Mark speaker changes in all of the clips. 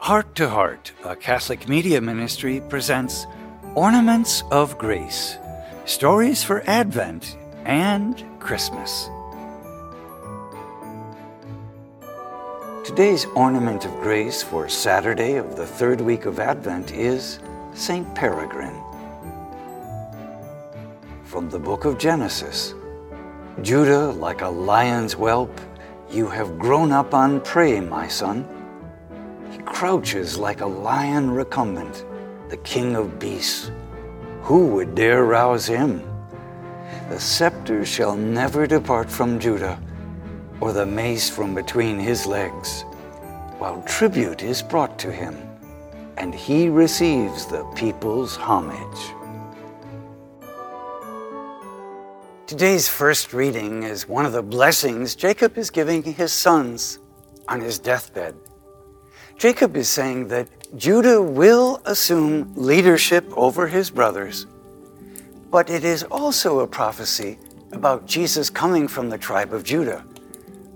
Speaker 1: Heart to Heart, a Catholic media ministry, presents Ornaments of Grace Stories for Advent and Christmas. Today's ornament of grace for Saturday of the third week of Advent is St. Peregrine. From the book of Genesis Judah, like a lion's whelp, you have grown up on prey, my son. He crouches like a lion recumbent, the king of beasts. Who would dare rouse him? The scepter shall never depart from Judah, or the mace from between his legs, while tribute is brought to him, and he receives the people's homage. Today's first reading is one of the blessings Jacob is giving his sons on his deathbed. Jacob is saying that Judah will assume leadership over his brothers, but it is also a prophecy about Jesus coming from the tribe of Judah,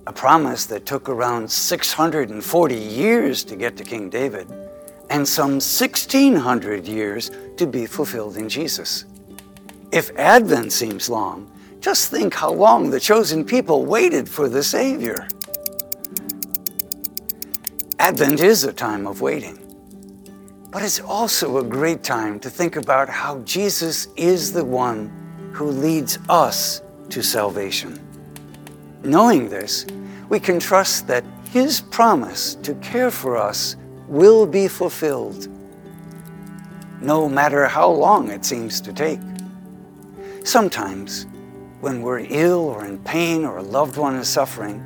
Speaker 1: a promise that took around 640 years to get to King David and some 1600 years to be fulfilled in Jesus. If Advent seems long, just think how long the chosen people waited for the Savior. Advent is a time of waiting, but it's also a great time to think about how Jesus is the one who leads us to salvation. Knowing this, we can trust that His promise to care for us will be fulfilled, no matter how long it seems to take. Sometimes, when we're ill or in pain or a loved one is suffering,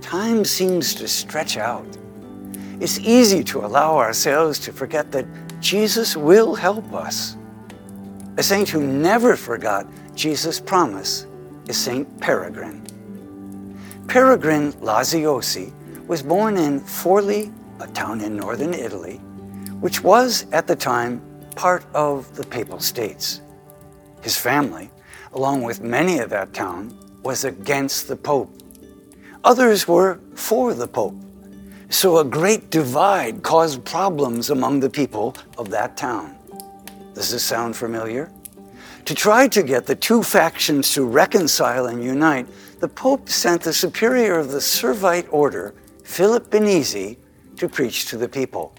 Speaker 1: time seems to stretch out. It's easy to allow ourselves to forget that Jesus will help us. A saint who never forgot Jesus' promise is Saint Peregrine. Peregrine Laziosi was born in Forli, a town in northern Italy, which was at the time part of the Papal States. His family along with many of that town, was against the Pope. Others were for the Pope. So a great divide caused problems among the people of that town. Does this sound familiar? To try to get the two factions to reconcile and unite, the Pope sent the superior of the Servite order, Philip Benizi, to preach to the people.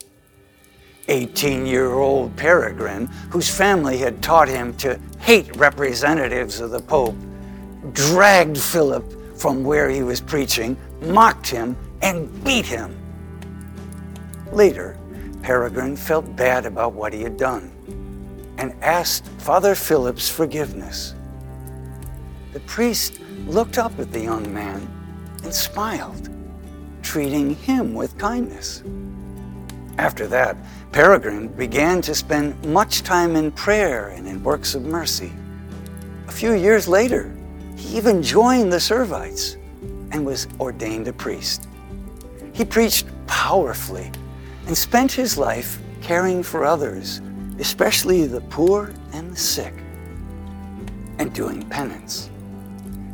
Speaker 1: 18 year old Peregrine, whose family had taught him to hate representatives of the Pope, dragged Philip from where he was preaching, mocked him, and beat him. Later, Peregrine felt bad about what he had done and asked Father Philip's forgiveness. The priest looked up at the young man and smiled, treating him with kindness. After that, Peregrine began to spend much time in prayer and in works of mercy. A few years later, he even joined the Servites and was ordained a priest. He preached powerfully and spent his life caring for others, especially the poor and the sick, and doing penance.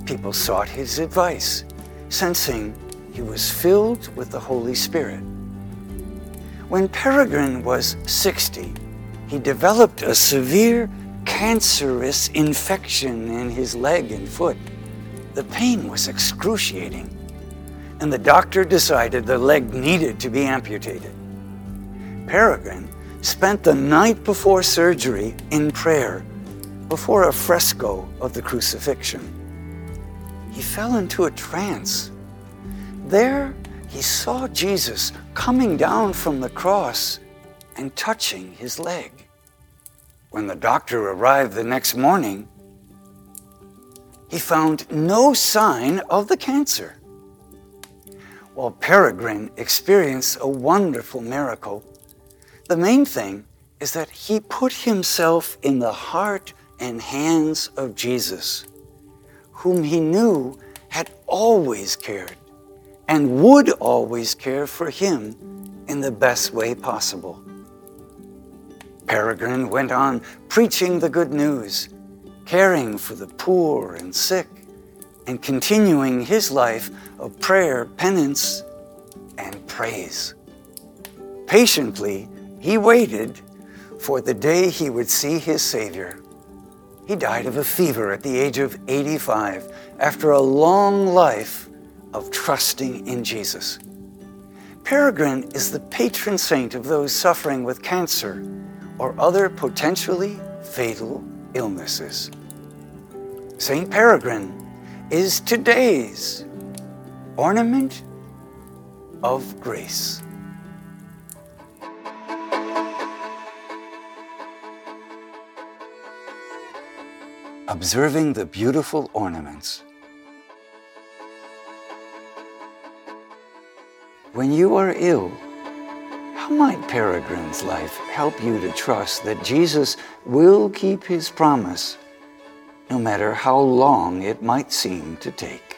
Speaker 1: People sought his advice, sensing he was filled with the Holy Spirit. When Peregrine was 60, he developed a severe cancerous infection in his leg and foot. The pain was excruciating, and the doctor decided the leg needed to be amputated. Peregrine spent the night before surgery in prayer before a fresco of the crucifixion. He fell into a trance. There, he saw Jesus coming down from the cross and touching his leg. When the doctor arrived the next morning, he found no sign of the cancer. While Peregrine experienced a wonderful miracle, the main thing is that he put himself in the heart and hands of Jesus, whom he knew had always cared and would always care for him in the best way possible. Peregrine went on preaching the good news, caring for the poor and sick, and continuing his life of prayer, penance, and praise. Patiently, he waited for the day he would see his Savior. He died of a fever at the age of 85 after a long life of trusting in Jesus. Peregrine is the patron saint of those suffering with cancer or other potentially fatal illnesses. St. Peregrine is today's ornament of grace. Observing the beautiful ornaments. When you are ill, how might Peregrine's life help you to trust that Jesus will keep his promise, no matter how long it might seem to take?